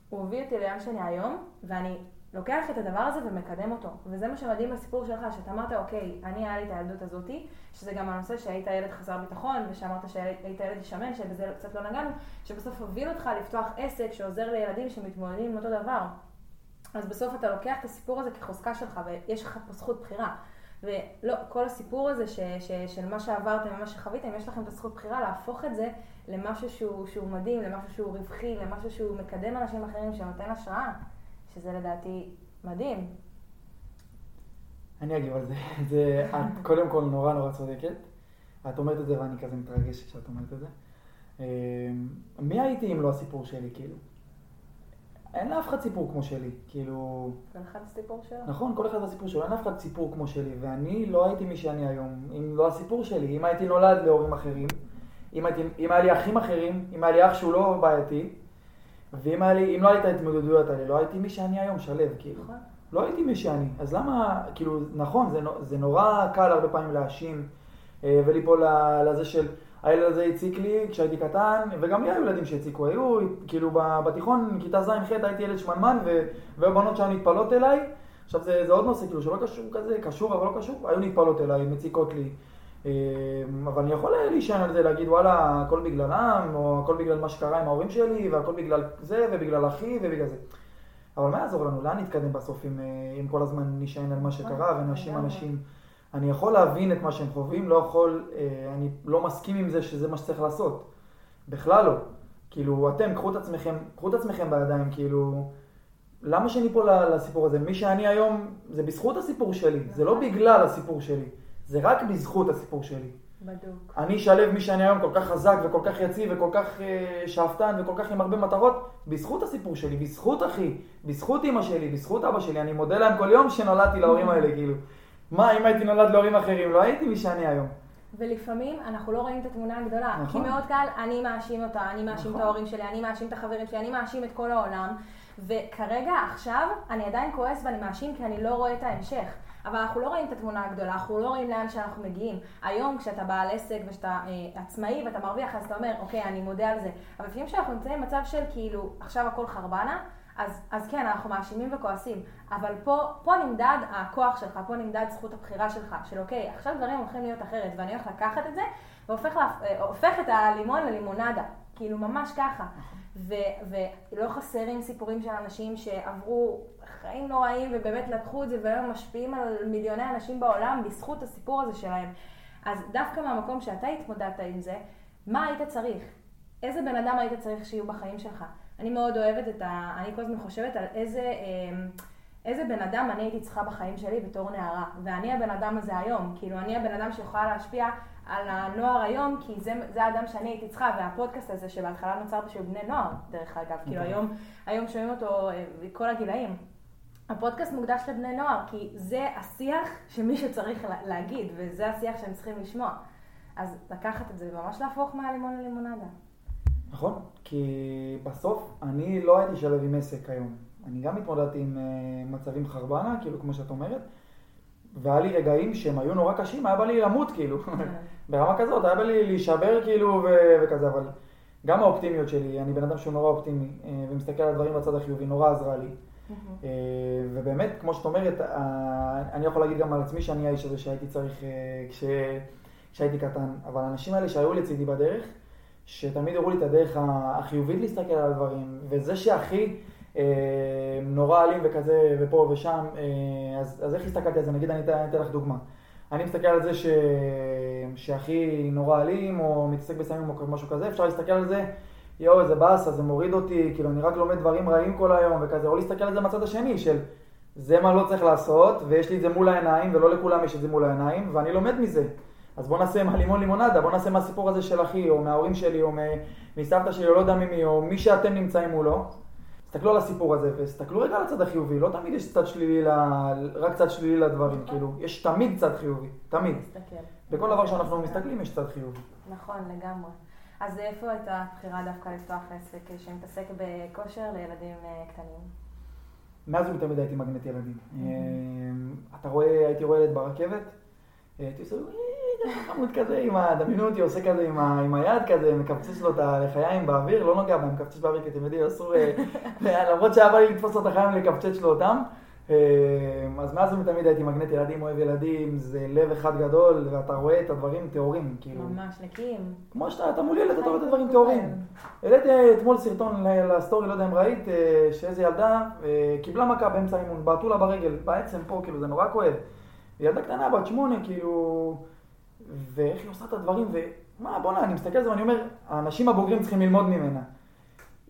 S1: הוא הביא אותי לאן שאני היום, ואני לוקח את הדבר הזה ומקדם אותו. וזה מה שמדהים בסיפור שלך, שאתה אמרת, אוקיי, אני היה לי את הילדות הזאתי, שזה גם הנושא שהיית ילד חסר ביטחון, ושאמרת שהיית ילד שמן, שבזה קצת לא נגענו, שבסוף הוביל אותך לפתוח עסק שעוזר לילדים שמתמודדים עם אותו דבר. אז בסוף אתה לוקח את הסיפור הזה כחוזקה שלך, ויש לך פה זכות בחירה. ולא, כל הסיפור הזה ש, ש, של מה שעברתם ומה שחוויתם, יש לכם את הזכות בחירה להפוך את זה למשהו שהוא, שהוא מדהים, למשהו שהוא רווחי, למשהו שהוא מקדם אנשים אחרים, שנותן השראה, שזה לדעתי מדהים.
S2: אני אגיב על זה. זה את קודם כל נורא נורא צודקת. את אומרת את זה ואני כזה מתרגש כשאת אומרת את זה. אמ, מי הייתי אם לא הסיפור שלי, כאילו? אין לאף אחד סיפור כמו שלי, כאילו...
S1: כל אחד סיפור שלו.
S2: נכון, כל אחד הסיפור שלו, אין לאף אחד סיפור כמו שלי, ואני לא הייתי מי שאני היום, אם לא הסיפור שלי, אם הייתי נולד להורים אחרים, אם, הייתי, אם היה לי אחים אחרים, אם היה לי אח שהוא לא בעייתי, ואם לי, אם לא הייתה התמודדויות האלה, לא הייתי מי שאני היום, שלו, כאילו. נכון. לא הייתי מי שאני, אז למה, כאילו, נכון, זה, זה נורא קל הרבה פעמים להאשים אה, וליפול לזה של... הילד הזה הציק לי כשהייתי קטן, וגם לי היו ילדים שהציקו, היו, כאילו בתיכון, כיתה ז'-ח' הייתי ילד שמנמן, והיו בנות שהיו נטפלות אליי. עכשיו זה, זה עוד נושא, כאילו שלא קשור כזה, קשור אבל לא קשור, היו נטפלות אליי, מציקות לי. אמ, אבל אני יכול להישען על זה, להגיד וואלה, הכל בגללם, או הכל בגלל מה שקרה עם ההורים שלי, והכל בגלל זה, ובגלל אחי, ובגלל זה. אבל מה יעזור לנו? לאן נתקדם בסוף אם, אה, אם כל הזמן נשען על מה שקרה ונאשים אנשים? אני יכול להבין את מה שהם חווים, לא יכול, אה, אני לא מסכים עם זה שזה מה שצריך לעשות. בכלל לא. כאילו, אתם, קחו את עצמכם, קחו את עצמכם בידיים, כאילו, למה שאני פה לסיפור הזה? מי שאני היום, זה בזכות הסיפור שלי, זה לא בגלל הסיפור שלי, זה רק בזכות הסיפור שלי.
S1: בדוק.
S2: אני שלב מי שאני היום כל כך חזק וכל כך יציב וכל כך אה, שאפתן וכל כך עם הרבה מטרות, בזכות הסיפור שלי, בזכות אחי, בזכות אימא שלי, בזכות אבא שלי, אני מודה להם כל יום שנולדתי להורים האלה, כאילו. מה, אם הייתי נולד להורים אחרים, לא הייתי מי שאני היום.
S1: ולפעמים אנחנו לא רואים את התמונה הגדולה. נכון. כי מאוד קל, אני מאשים אותה, אני מאשים נכון. את ההורים שלי, אני מאשים את החברים שלי, אני מאשים את כל העולם. וכרגע, עכשיו, אני עדיין כועס ואני מאשים כי אני לא רואה את ההמשך. אבל אנחנו לא רואים את התמונה הגדולה, אנחנו לא רואים לאן שאנחנו מגיעים. היום כשאתה בעל עסק וכשאתה אה, עצמאי ואתה מרוויח, אז אתה אומר, אוקיי, אני מודה על זה. אבל לפעמים כשאנחנו נמצאים במצב של כאילו, עכשיו הכל חרבנה, אז, אז כן, אנחנו מאשימים וכועסים, אבל פה, פה נמדד הכוח שלך, פה נמדד זכות הבחירה שלך, של אוקיי, עכשיו דברים הולכים להיות אחרת, ואני הולך לקחת את זה, והופך לה, את הלימון ללימונדה, כאילו ממש ככה. ולא חסרים סיפורים של אנשים שעברו חיים נוראים ובאמת לקחו את זה והיום משפיעים על מיליוני אנשים בעולם בזכות הסיפור הזה שלהם. אז דווקא מהמקום שאתה התמודדת עם זה, מה היית צריך? איזה בן אדם היית צריך שיהיו בחיים שלך? אני מאוד אוהבת את ה... אני כל הזמן חושבת על איזה, אמ, איזה בן אדם אני הייתי צריכה בחיים שלי בתור נערה. ואני הבן אדם הזה היום. כאילו, אני הבן אדם שיכולה להשפיע על הנוער היום, כי זה, זה האדם שאני הייתי צריכה, והפודקאסט הזה שבהתחלה נוצר בשביל בני נוער, דרך אגב, כאילו
S2: נכון.
S1: היום, היום שומעים אותו אה, בכל הגילאים. הפודקאסט מוקדש לבני נוער, כי זה השיח שמישהו צריך לה- להגיד, וזה השיח שהם צריכים לשמוע. אז לקחת את זה וממש להפוך מהלימון ללימונדה.
S2: נכון, כי בסוף אני לא הייתי שלב עם עסק היום. אני גם התמודדתי עם אה, מצבים חרבנה, כאילו, כמו שאת אומרת, והיה לי רגעים שהם היו נורא קשים, היה בא לי למות, כאילו. ברמה כזאת, היה בא לי להישבר, כאילו, ו- וכזה, אבל גם האופטימיות שלי, אני בן אדם שהוא נורא אופטימי, אה, ומסתכל על הדברים בצד החיובי, נורא עזרה לי. אה, ובאמת, כמו שאת אומרת, אני יכול להגיד גם על עצמי שאני האיש הזה שהייתי צריך אה, כש- כשהייתי קטן, אבל האנשים האלה שהיו לצידי בדרך, שתמיד הראו לי את הדרך החיובית להסתכל על הדברים, וזה שהכי אה, נורא אלים וכזה, ופה ושם, אה, אז, אז איך הסתכלתי על זה? נגיד, אני אתן לך דוגמה. אני מסתכל על זה ש... שהכי נורא אלים, או מתעסק בסמים או משהו כזה, אפשר להסתכל על זה, יואו, איזה באסה, זה מוריד אותי, כאילו, אני רק לומד דברים רעים כל היום וכזה, או להסתכל על זה מהצד השני, של זה מה לא צריך לעשות, ויש לי את זה מול העיניים, ולא לכולם יש את זה מול העיניים, ואני לומד מזה. אז בוא נעשה מהלימון לימונדה, בוא נעשה מהסיפור הזה של אחי, או מההורים שלי, או מסבתא שלי, או לא יודע ממי, או מי שאתם נמצאים מולו. תסתכלו על הסיפור הזה, ותסתכלו רגע על הצד החיובי, לא תמיד יש צד שלילי, ל- רק צד שלילי לדברים, כאילו, יש תמיד צד חיובי, תמיד.
S1: תסתכל.
S2: בכל דבר שאנחנו מסתכלים יש צד חיובי.
S1: נכון, לגמרי. אז איפה הייתה הבחירה דווקא לפתוח עסק שמתעסק בכושר לילדים אה, קטנים?
S2: מאז ומתמיד הייתי מגנט ילדים. אה, אתה רואה, הייתי רואה ילד ברכבת, הייתי עושה, "אה, חמוד כזה, עם ה... דמיינו אותי עושה כזה עם, היד כזה, מקפצץ לו את הלחיים באוויר, לא נוגע בהם, מקפצץ באוויר, כי אתם יודעים, אסור, אה, למרות שהיה בא לי לתפוס לו את החיים, לקפצץ לו אותם. אה, אז מאז ומתמיד הייתי מגנט ילדים, אוהב ילדים, זה לב אחד גדול, ואתה רואה את הדברים טהורים, כאילו.
S1: ממש נקיים.
S2: כמו שאתה, אתה מול ילד, אתה רואה את הדברים טהורים. העליתי אתמול סרטון לסטורי, לא יודע אם ראית, אה, שאיזה ילדה אה, קיבלה מכה באמצע האימון, בעטו לה ברגל, בעצם פה, כאילו, זה נורא כואב. ילדה קטנה, בת שמונה, כאילו, ואיך היא עושה את הדברים, ומה, בוא'נה, אני מסתכל על זה ואני אומר, האנשים הבוגרים צריכים ללמוד ממנה.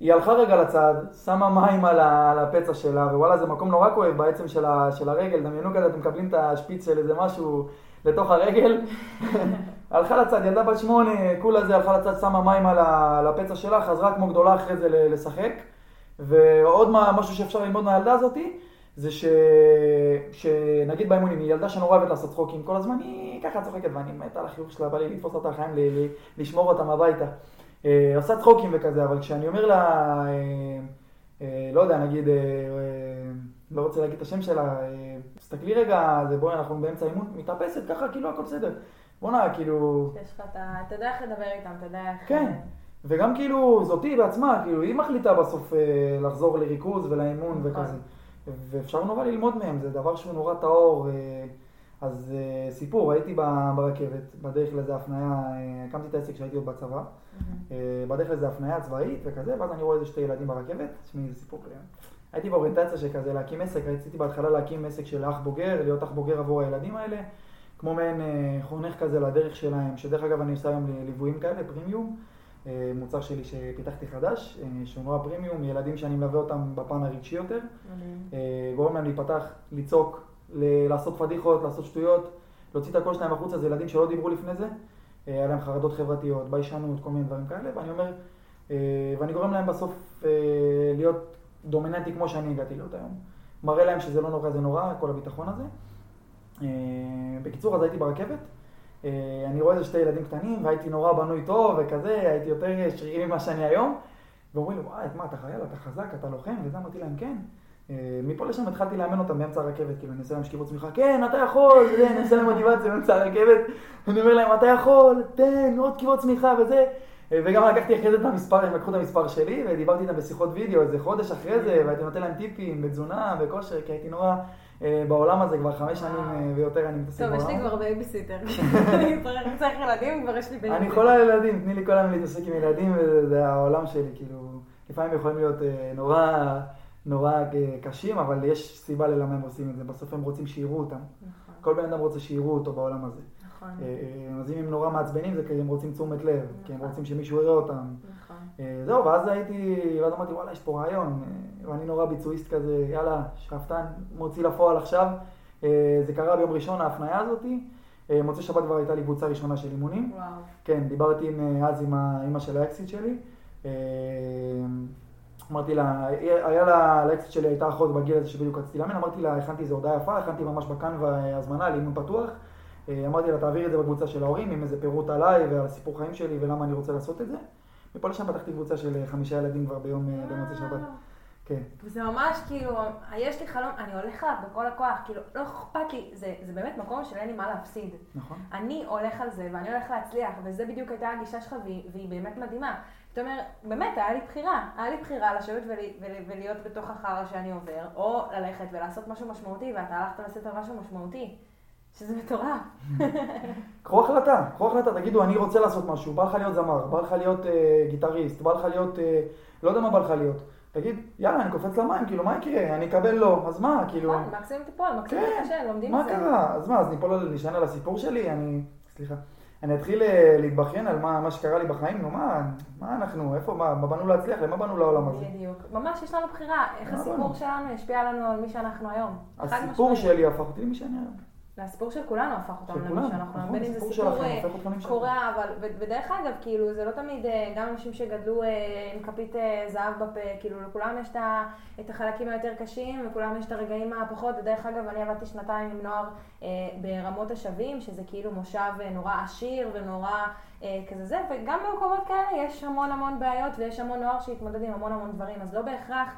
S2: היא הלכה רגע לצד, שמה מים על, הפצע שלה, ווואלה, זה מקום נורא כואב בעצם של, ה, של הרגל, דמיינו כזה, אתם מקבלים את השפיץ של איזה משהו לתוך הרגל. הלכה לצד, ילדה בת שמונה, כולה זה, הלכה לצד, שמה מים על, הפצע שלה, חזרה כמו גדולה אחרי זה לשחק. ועוד מה, משהו שאפשר ללמוד מהילדה הזאתי, זה ש... שנגיד באימונים, היא ילדה שנורא אוהבת לעשות צחוקים כל הזמן, היא ככה צוחקת, ואני מת על החיוך שלה, בא לי לתפוס אותה לחיים, ל- לשמור אותם הביתה. אה, עושה צחוקים וכזה, אבל כשאני אומר לה, אה, אה, לא יודע, נגיד, אה, אה, לא רוצה להגיד את השם שלה, אה, תסתכלי רגע, זה בואי, אנחנו באמצע אימון, מתאפסת ככה, כאילו הכל בסדר. בוא'נה, כאילו...
S1: יש לך את ה... אתה יודע איך לדבר איתם, אתה יודע איך...
S2: כן. וגם כאילו, זאתי בעצמה, כאילו, היא מחליטה בסוף אה, לחזור לריכוז ולאימון
S1: נכון.
S2: וכזה. ואפשר נורא ללמוד מהם, זה דבר שהוא נורא טהור. אה, אז אה, סיפור, הייתי ברכבת, בדרך לאיזה הפניה, אה, הקמתי את העסק כשהייתי עוד בצבא. אה, בדרך לאיזה הפניה צבאית וכזה, ואז אני רואה איזה שתי ילדים ברכבת, תשמעי, זה סיפור. אה, הייתי באוריינטציה שכזה להקים עסק, רציתי בהתחלה להקים עסק של אח בוגר, להיות אח בוגר עבור הילדים האלה, כמו מעין חונך כזה לדרך שלהם, שדרך אגב אני עושה היום ליוויים כאלה, פרימיום, מוצר שלי שפיתחתי חדש, אה, שהוא נורא פרימיום, ילדים שאני מלווה אותם בפן הרגשי יותר. אה, גורם להם להיפתח, לצעוק, ל- לעשות פדיחות, לעשות שטויות, להוציא את הקול שלהם החוצה, זה ילדים שלא דיברו לפני זה, אה, היה להם חרדות חברתיות, ביישנות, כל מיני דברים כאלה, ואני אומר, אה, ואני גורם להם בסוף אה, להיות דומיננטי כמו שאני הגעתי להיות היום. מראה להם שזה לא נורא, זה נורא, כל הביטחון הזה. אה, בקיצור, אז הייתי ברכבת, אה, אני רואה איזה שתי ילדים קטנים, והייתי נורא בנוי טוב וכזה, הייתי יותר שרירי ממה שאני היום, ואומרים לי, וואי, מה, אתה חייל, אתה חזק, אתה לוחם, וזה אמרתי להם, כן. אה, מפה לשם התחלתי לאמן אותם באמצע הרכבת, כאילו אני עושה להם שקיבות צמיחה, כן, אתה יכול, וזה, אני עושה להם מוטיבציה באמצע הרכבת, אני אומר להם, אתה יכול, תן, עוד שכיבות סמיכה וזה. אה, וגם לקחתי אחרי זה את המספר, הם לקחו את המספר שלי, ודיברתי איתם בשיחות וידאו איזה חודש אחרי זה, והייתי נותן להם טיפים בתזונה, בכושר, כי הייתי נורא אה, בעולם הזה, כבר חמש שנים אה, ויותר אני מתעסק
S1: טוב,
S2: בעולם.
S1: יש לי כבר בייביסיטר. אני צריך ילדים, כבר יש לי בייביסיטר.
S2: אני חולה על ילדים, תני לי כל היום להתעסק עם ילדים, וזה העולם שלי, כאילו, לפעמים יכולים להיות אה, נורא, נורא אה, קשים, אבל יש סיבה ללמה הם עושים את זה, בסוף הם רוצים שיראו אותם.
S1: נכון,
S2: כל בן אדם רוצה שיראו אותו בעולם הזה.
S1: נכון,
S2: אה, אה, אז אם הם נורא מעצבנים זה כי הם רוצים תשומת לב, כי הם
S1: נכון.
S2: רוצים שמישהו יראה אותם.
S1: נכון.
S2: אה, זהו, ואז הייתי, ואז אמרתי, וואלה, יש פה רעיון, אה, ואני נורא ביצועיסט כזה, יאללה, שאפתן, מוציא לפועל עכשיו. אה, זה קרה ביום ראשון, ההפניה הזאתי, מוצאי שבת כבר הייתה לי קבוצה ראשונה של אימונים.
S1: וואו.
S2: כן, דיברתי עם, אז עם האימא של האקסיט שלי. אמרתי לה, היה לה, לאקסיט שלי הייתה אחות בגיל הזה שבדיוק רציתי לאמן, אמרתי לה, הכנתי איזו הודעה יפה, הכנתי ממש בקנווה הזמנה לאימון פתוח. אמרתי לה, תעבירי את זה בקבוצה של ההורים, עם איזה פירוט עליי ועל הסיפור חיים שלי ולמה אני רוצה לעשות את זה. מפה לשם פתחתי קבוצה של אה, חמישה ילדים כבר ביום, אה, במוצאי שבת. כן.
S1: וזה ממש כאילו, יש לי חלום, אני הולך עליו בכל הכוח, כאילו, לא אכפת לי, זה, זה באמת מקום שאין לי מה להפסיד.
S2: נכון.
S1: אני הולך על זה ואני הולך להצליח, וזה בדיוק הייתה הגישה שלך והיא, והיא באמת מדהימה. זאת אומרת, באמת, היה לי בחירה. היה לי בחירה לשבת ול, ול, ולהיות בתוך החרא שאני עובר, או ללכת ולעשות משהו משמעותי, ואתה הלכת לעשות משהו משמעותי. שזה מטורף.
S2: קחו החלטה, קחו החלטה, תגידו, אני רוצה לעשות משהו, בא לך להיות זמר, בא לך להיות אה, גיטריסט, בא לך להיות, אה, לא יודע מה בא לך להיות. תגיד, יאללה, אני קופץ למים, כאילו, מה יקרה? אני אקבל לא, אז מה, כאילו...
S1: מקסימום תיפול, מקסימום
S2: כן,
S1: תקשה, לומדים
S2: מה
S1: את זה.
S2: קרה? אז מה, אז ניפול נשען על הסיפור שלי? אני, סליחה, אני אתחיל אה, להתבכיין על מה, מה שקרה לי בחיים? נו, מה, מה אנחנו, איפה, מה, מה באנו להצליח? למה באנו לעולם הזה?
S1: בדיוק. ממש יש לנו בחירה, איך
S2: מה
S1: הסיפור? שלנו ישפיע עלינו על מי שאנחנו היום.
S2: הסיפור. שלי הפך אותי למי שאני היום.
S1: והסיפור של כולנו הפך אותנו למי
S2: כולנו,
S1: שאנחנו.
S2: נכון,
S1: בין אם זה סיפור אה. קורע, אבל, ודרך אגב, כאילו, זה לא תמיד, אה, גם אנשים שגדלו אה, עם כפית זהב בפה, כאילו, לכולם יש את החלקים היותר קשים, וכולם יש את הרגעים הפחות, ודרך אגב, אני עבדתי שנתיים עם נוער ברמות השבים, שזה כאילו מושב נורא עשיר ונורא כזה זה, וגם במקומות כאלה יש המון המון בעיות, ויש המון נוער שהתמודד עם המון המון דברים, אז לא בהכרח...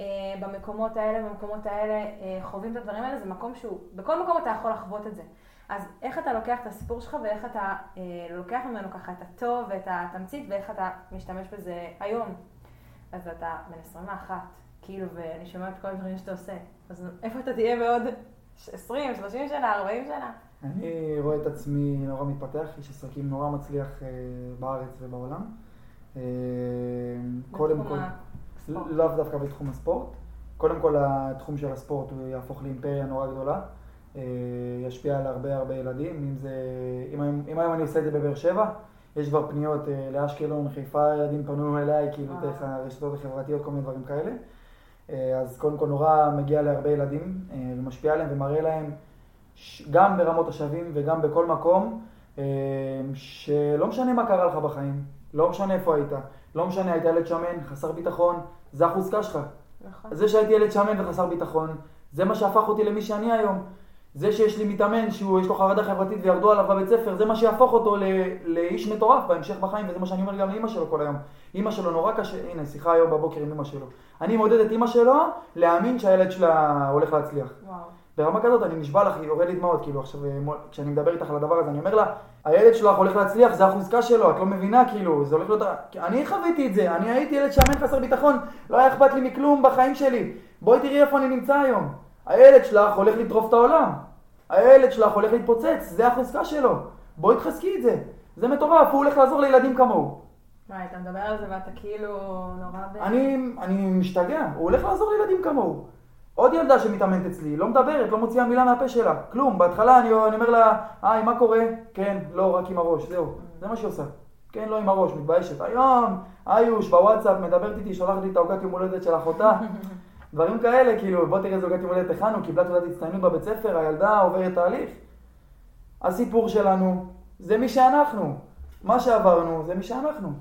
S1: אה, במקומות האלה, במקומות האלה אה, חווים את הדברים האלה, זה מקום שהוא, בכל מקום אתה יכול לחוות את זה. אז איך אתה לוקח את הסיפור שלך ואיך אתה אה, לוקח ממנו ככה את הטוב ואת התמצית ואיך אתה משתמש בזה היום. אז אתה בן 21, כאילו, ואני שומעת כל הדברים שאתה עושה. אז איפה אתה תהיה בעוד 20, 30 שנה, 40 שנה?
S2: אני רואה את עצמי נורא מתפתח, איש עסקים נורא מצליח אה, בארץ ובעולם. אה, קודם כל. לאו דווקא בתחום הספורט. קודם כל, התחום של הספורט הוא יהפוך לאימפריה נורא גדולה. אה, ישפיע על הרבה הרבה ילדים. אם זה, אם, היום- אם היום אני עושה את זה בבאר שבע, יש כבר פניות אה, לאשקלון, חיפה, ילדים פנו אליי, כאילו. דרך הרשתות החברתיות, כל מיני דברים כאלה. אה, אז קודם כל נורא מגיע להרבה ילדים ומשפיע עליהם ומראה להם גם ברמות השווים וגם בכל מקום, שלא משנה מה קרה לך בחיים, לא משנה איפה היית, לא משנה, היית ילד שמן, חסר ביטחון, זה החוזקה שלך.
S1: נכון.
S2: זה שהייתי ילד שמן וחסר ביטחון, זה מה שהפך אותי למי שאני היום. זה שיש לי מתאמן שהוא, יש לו חרדה חברתית וירדו עליו בבית ספר, זה מה שיהפוך אותו ל, לאיש מטורף בהמשך בחיים, וזה מה שאני אומר גם לאימא שלו כל היום. אימא שלו נורא קשה, הנה, שיחה היום בבוקר עם אימא שלו. אני מעודד את אימא שלו להאמין שהילד שלה הולך להצליח.
S1: וואו.
S2: ברמה כזאת, אני נשבע לך, יורד לי דמעות, כאילו עכשיו, אה, כשאני מדבר איתך על הדבר הזה, אני אומר לה, הילד שלך הולך להצליח, זה החוזקה שלו, את לא מבינה, כאילו, זה הולך להיות... אני חוויתי את זה, אני הייתי ילד שמן חסר ביטחון, לא היה אכפת לי מכלום בחיים שלי. בואי תראי איפה אני נמצא היום. הילד שלך הולך לטרוף את העולם. הילד שלך הולך להתפוצץ, זה החוזקה שלו. בואי תחזקי את זה. זה מטורף, הוא הולך לעזור לילדים כמוהו.
S1: וואי, אתה מדבר על זה ואתה כאילו נורא ב...
S2: אני, אני משתגע, הוא הולך לעזור לילדים כמוהו. עוד ילדה שמתאמנת אצלי, לא מדברת, לא מוציאה מילה מהפה שלה, כלום. בהתחלה אני, אני אומר לה, היי, מה קורה? כן, לא, רק עם הראש, זהו. זה מה שהיא עושה. כן, לא עם הראש, מתביישת. היום, איוש, בוואטסאפ, מדברת איתי, שולחת לי את העוגת יום הולדת של אחותה. דברים כאלה, כאילו, בוא תראה איזה עוגת יום הולדת הכנו, קיבלה תעודת הצטיינות בבית ספר, הילדה עוברת תהליך. הסיפור שלנו זה מי שאנחנו. מה שעברנו זה מי שאנחנו.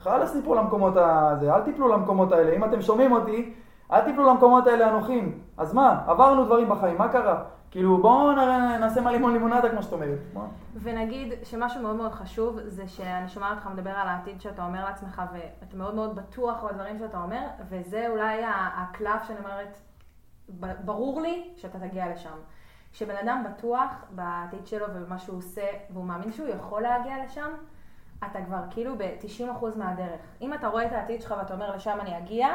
S2: חלאס ליפול למקומות הזה, אל תיפלו למקומות האלה. אם אתם שומעים אותי, אל תיפלו למקומות האלה הנוחים. אז מה, עברנו דברים בחיים, מה קרה? כאילו, בואו נעשה מה לימון לימונדה, כמו שאת אומרת.
S1: ונגיד שמשהו מאוד מאוד חשוב זה שאני שומעת אותך מדבר על העתיד שאתה אומר לעצמך ואתה מאוד מאוד בטוח בדברים שאתה אומר וזה אולי הקלף שאני אומרת, ברור לי שאתה תגיע לשם. כשבן אדם בטוח בעתיד שלו ובמה שהוא עושה והוא מאמין שהוא יכול להגיע לשם, אתה כבר כאילו ב-90% מהדרך. אם אתה רואה את העתיד שלך ואתה אומר לשם אני אגיע,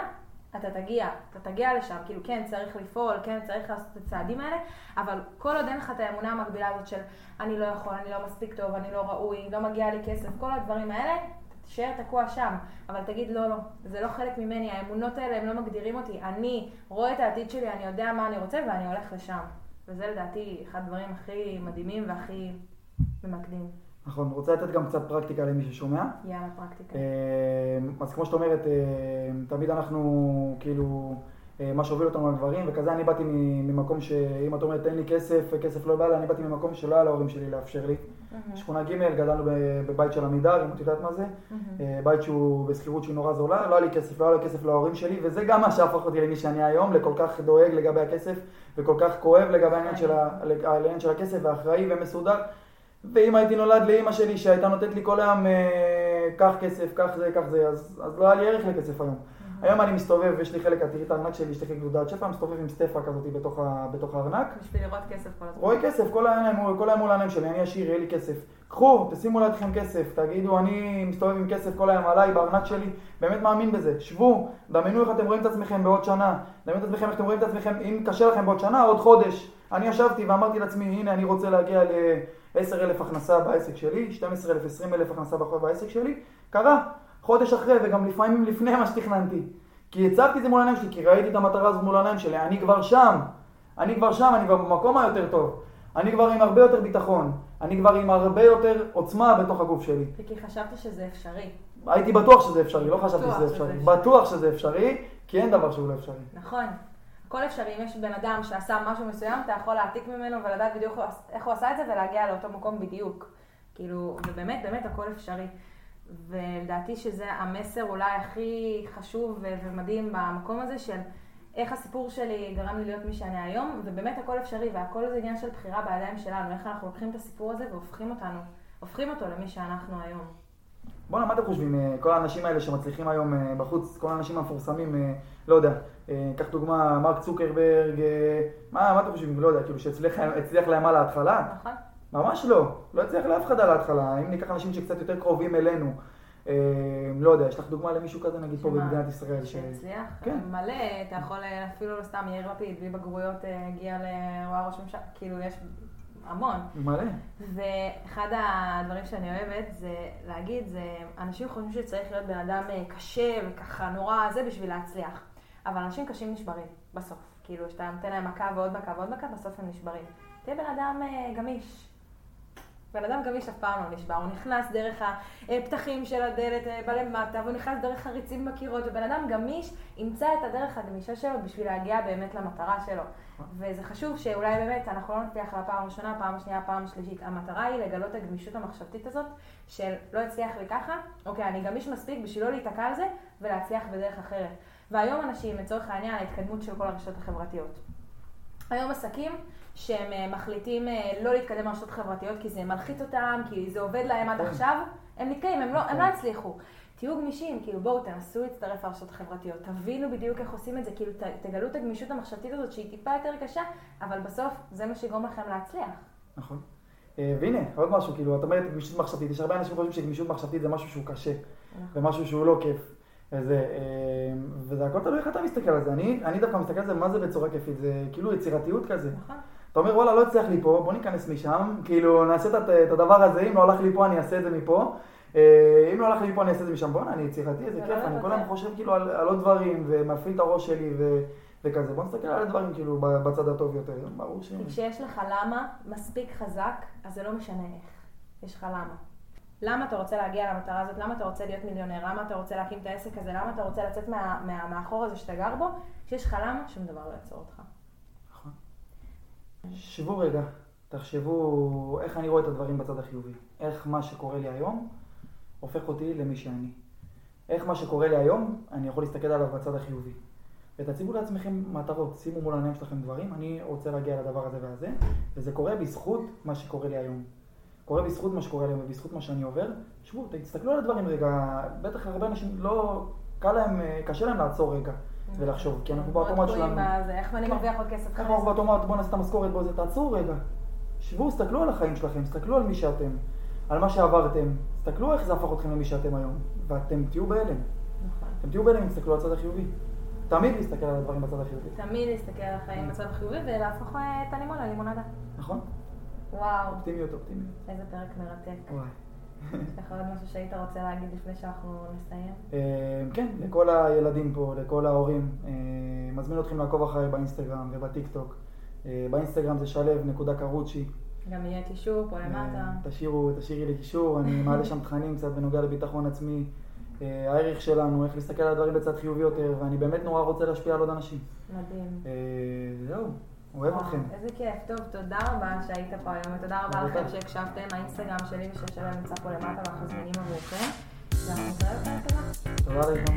S1: אתה תגיע, אתה תגיע לשם, כאילו כן צריך לפעול, כן צריך לעשות את הצעדים האלה, אבל כל עוד אין לך את האמונה המקבילה הזאת של אני לא יכול, אני לא מספיק טוב, אני לא ראוי, לא מגיע לי כסף, כל הדברים האלה, תישאר תקוע שם, אבל תגיד לא, לא, זה לא חלק ממני, האמונות האלה הם לא מגדירים אותי, אני רואה את העתיד שלי, אני יודע מה אני רוצה ואני הולך לשם. וזה לדעתי אחד הדברים הכי מדהימים והכי ממקדים.
S2: נכון, רוצה לתת גם קצת פרקטיקה למי ששומע.
S1: יאללה, פרקטיקה.
S2: אה, אז כמו שאת אומרת, אה, תמיד אנחנו כאילו אה, מה שהוביל אותנו לדברים, וכזה אני באתי ממקום שאם את אומרת תן לי כסף, כסף לא בא לי, אני באתי ממקום שלא היה להורים שלי לאפשר לי. שכונה ג', גדלנו בבית של עמידר, אם את יודעת מה זה, אה, בית שהוא בשכירות שהיא נורא זולה, לא היה לי כסף, לא היה לי כסף להורים שלי, וזה גם מה שהפך אותי למי שאני היום, לכל כך דואג לגבי הכסף, וכל כך כואב לגבי העניין של, העניין של הכסף, ואחראי ומסודר. ואם הייתי נולד לאימא שלי שהייתה נותנת לי כל היום, אה, קח כסף, קח זה, קח זה, אז, אז לא היה לי ערך לכסף היום. היום אני מסתובב, יש לי חלק, תראי את הארנק שלי, יש לי חלק גדודת שפע, מסתובב עם סטפה כזאת בתוך, ה, בתוך הארנק.
S1: בשביל לראות כסף כל הזמן.
S2: רואה כסף, כל היום, כל היום מול העיניים שלי, אני עשיר, יהיה לי כסף. קחו, תשימו לידכם כסף, תגידו, אני מסתובב עם כסף כל היום עליי, בארנק שלי, באמת מאמין בזה. שבו, דמיינו איך אתם רואים את עצמכם בעוד שנה, דמיינו את עצמכם איך אתם רואים את עצמכם, אם קשה לכם בעוד שנה, עוד חודש. אני ישבתי ואמרתי לעצמי, הנה, אני רוצה להגיע ל-10,000 הכנסה בעסק שלי, 12,000, 20,000 הכנסה בעסק שלי, קרה. חודש אחרי, וגם לפעמים לפני מה שתכננתי. כי הצבתי את זה מול העיניים שלי, כי ראיתי את המטרה הזאת מול העיניים שלי, אני כבר שם. אני כבר שם, אני כבר במקום היותר טוב. אני כבר עם הרבה יותר ביטחון. אני כבר עם הרבה יותר עוצמה בתוך הגוף שלי.
S1: וכי חשבת שזה אפשרי.
S2: הייתי בטוח שזה אפשרי, לא חשבתי שזה אפשרי. בטוח שזה אפשרי, כי אין דבר שהוא לא אפשרי.
S1: נכון. הכל אפשרי, אם יש בן אדם שעשה משהו מסוים, אתה יכול להעתיק ממנו ולדעת בדיוק איך הוא עשה את זה ולהגיע לאותו מקום בדיוק. כאילו, ובאמת, באמת הכל אפשרי. ולדעתי שזה המסר אולי הכי חשוב ומדהים במקום הזה של איך הסיפור שלי גרם לי להיות מי שאני היום, ובאמת הכל אפשרי והכל זה עניין של בחירה בידיים שלנו, איך אנחנו לוקחים את הסיפור הזה והופכים אותנו, הופכים אותו למי שאנחנו היום.
S2: בואנה, מה אתם חושבים, אה, כל האנשים האלה שמצליחים היום אה, בחוץ, כל האנשים המפורסמים, אה, לא יודע, קח דוגמה, מרק צוקרברג, מה, מה אתם חושבים, לא יודע, כאילו שהצליח להם על ההתחלה?
S1: נכון.
S2: ממש לא, לא הצליח לאף אחד על ההתחלה. אם ניקח אנשים שקצת יותר קרובים אלינו, לא יודע, יש לך דוגמה למישהו כזה נגיד פה במדינת ישראל?
S1: שהצליח? כן. מלא, אתה יכול אפילו לא סתם יאיר לפיד, בלי בגרויות הגיע לרואה ראש ממשלה, כאילו יש המון.
S2: מלא.
S1: ואחד הדברים שאני אוהבת זה להגיד, זה אנשים חושבים שצריך להיות בן אדם אה, קשה וככה נורא זה בשביל להצליח. אבל אנשים קשים נשברים בסוף. כאילו, שאתה נותן להם מכה ועוד מכה ועוד מכה, בסוף הם נשברים. תהיה בן אדם גמיש. בן אדם גמיש אף פעם לא נשבר, הוא נכנס דרך הפתחים של הדלת אה, בלמטה, והוא נכנס דרך חריצים בקירות, ובן אדם גמיש ימצא את הדרך הגמישה שלו בשביל להגיע באמת למטרה שלו. וזה חשוב שאולי באמת אנחנו לא נצליח על הפעם הראשונה, פעם השנייה, פעם השלישית. המטרה היא לגלות את הגמישות המחשבתית הזאת, של לא הצליח לי ככה, אוקיי, אני גמיש מספיק בשביל לא להיתקע על זה, ולהצליח בדרך אחרת. והיום אנשים, לצורך העניין, ההתקדמות של כל הרשתות החברתיות. היום עסקים שהם אה, מחליטים אה, לא להתקדם ברשתות חברתיות כי זה מלחיץ אותם, כי זה עובד להם עד כן. עכשיו, הם נתקעים, הם לא, הם לא כן. הצליחו. תהיו גמישים, כאילו בואו תנסו להצטרף לרשתות החברתיות, תבינו בדיוק איך עושים את זה, כאילו תגלו את הגמישות המחשבתית הזאת שהיא טיפה יותר קשה, אבל בסוף זה מה שיגרום לכם להצליח.
S2: נכון. אה, והנה, עוד משהו, כאילו, את אומרת גמישות מחשבתית, יש הרבה אנשים חושבים שגמישות מחשבתית זה משהו שהוא קשה, נכון. ומשהו שהוא לא כיף. וזה, וזה הכל תלוי איך אתה מסתכל על זה. אני, אני דווקא מסתכל על זה, מה זה בצורה כיפית? זה כאילו יצירתיות כזה. נכון. אתה אומר, וואלה, לא הצליח לי פה, בוא ניכנס משם, כאילו, נעשה את הדבר הזה, אם לא הלך לי פה, אני אעשה את זה מפה. אה, אם לא הלך לי פה, אני אעשה את זה משם. בואנה, אני יצירתי, איזה כיף, אני כל היום חושב כאילו על עוד דברים, ומפעיל את הראש שלי, וכזה. בוא נסתכל על הדברים כאילו בצד הטוב יותר, ברור ש...
S1: כשיש לך למה מספיק חזק, אז זה לא משנה איך. יש לך למה. למה אתה רוצה להגיע למטרה הזאת? למה אתה רוצה להיות מיליונר? למה אתה רוצה להקים את העסק הזה? למה אתה רוצה לצאת מה, מה, מהחור הזה שאתה גר בו? כשיש לך למה, שום דבר לא יעצור אותך.
S2: שבו רגע, תחשבו איך אני רואה את הדברים בצד החיובי. איך מה שקורה לי היום הופך אותי למי שאני. איך מה שקורה לי היום, אני יכול להסתכל עליו בצד החיובי. ותציבו לעצמכם מטרות, שימו מול העיניים שלכם דברים, אני רוצה להגיע לדבר הזה והזה, וזה קורה בזכות מה שקורה לי היום. קורה בזכות מה שקורה לי היום ובזכות מה שאני עובר. שבו, תסתכלו על הדברים רגע, בטח הרבה אנשים לא, קל להם, קשה להם לעצור רגע. ולחשוב, כי אנחנו באוטומט שלנו.
S1: איך אני מרוויח עוד כסף?
S2: ככה אנחנו באוטומט, בוא נעשה את המשכורת, בוא זה, תעצרו רגע. שבו, תסתכלו על החיים שלכם, תסתכלו על מי שאתם, על מה שעברתם, תסתכלו איך זה הפך אתכם למי שאתם היום, ואתם תהיו בהלם. נכון. אתם תהיו בהלם אם תסתכלו על הצד החיובי. תמיד להסתכל על הדברים בצד החיובי.
S1: תמיד להסתכל על החיים בצד החיובי ולהפוך אה, את הלימון ללימונדה.
S2: נכון.
S1: וואו.
S2: אופטימיות, אופטימיות.
S1: איזה פרק מרתק. וואי. יש לך עוד משהו שהיית רוצה להגיד לפני שאנחנו נסיים?
S2: אה, כן, לכל הילדים פה, לכל ההורים, אה, מזמין אתכם לעקוב אחריי באינסטגרם ובטיק טוק. אה, באינסטגרם זה שלו נקודה קרוצ'י.
S1: גם יהיה קישור פה למטה.
S2: תשאירו, תשאירי לי קישור, אני מעלה שם תכנים קצת בנוגע לביטחון עצמי, הערך שלנו, איך להסתכל על הדברים בצד חיובי יותר, ואני באמת נורא רוצה להשפיע על עוד אנשים.
S1: מדהים.
S2: אה, אוהב אתכם.
S1: אה, איזה כיף. טוב, תודה רבה שהיית פה היום, ותודה רבה לכם שהקשבתם. האינסטגרם שלי ושל שלו נמצא פה למטה, ואנחנו זמינים עבורכם. ואנחנו נתראה
S2: תודה
S1: רבה.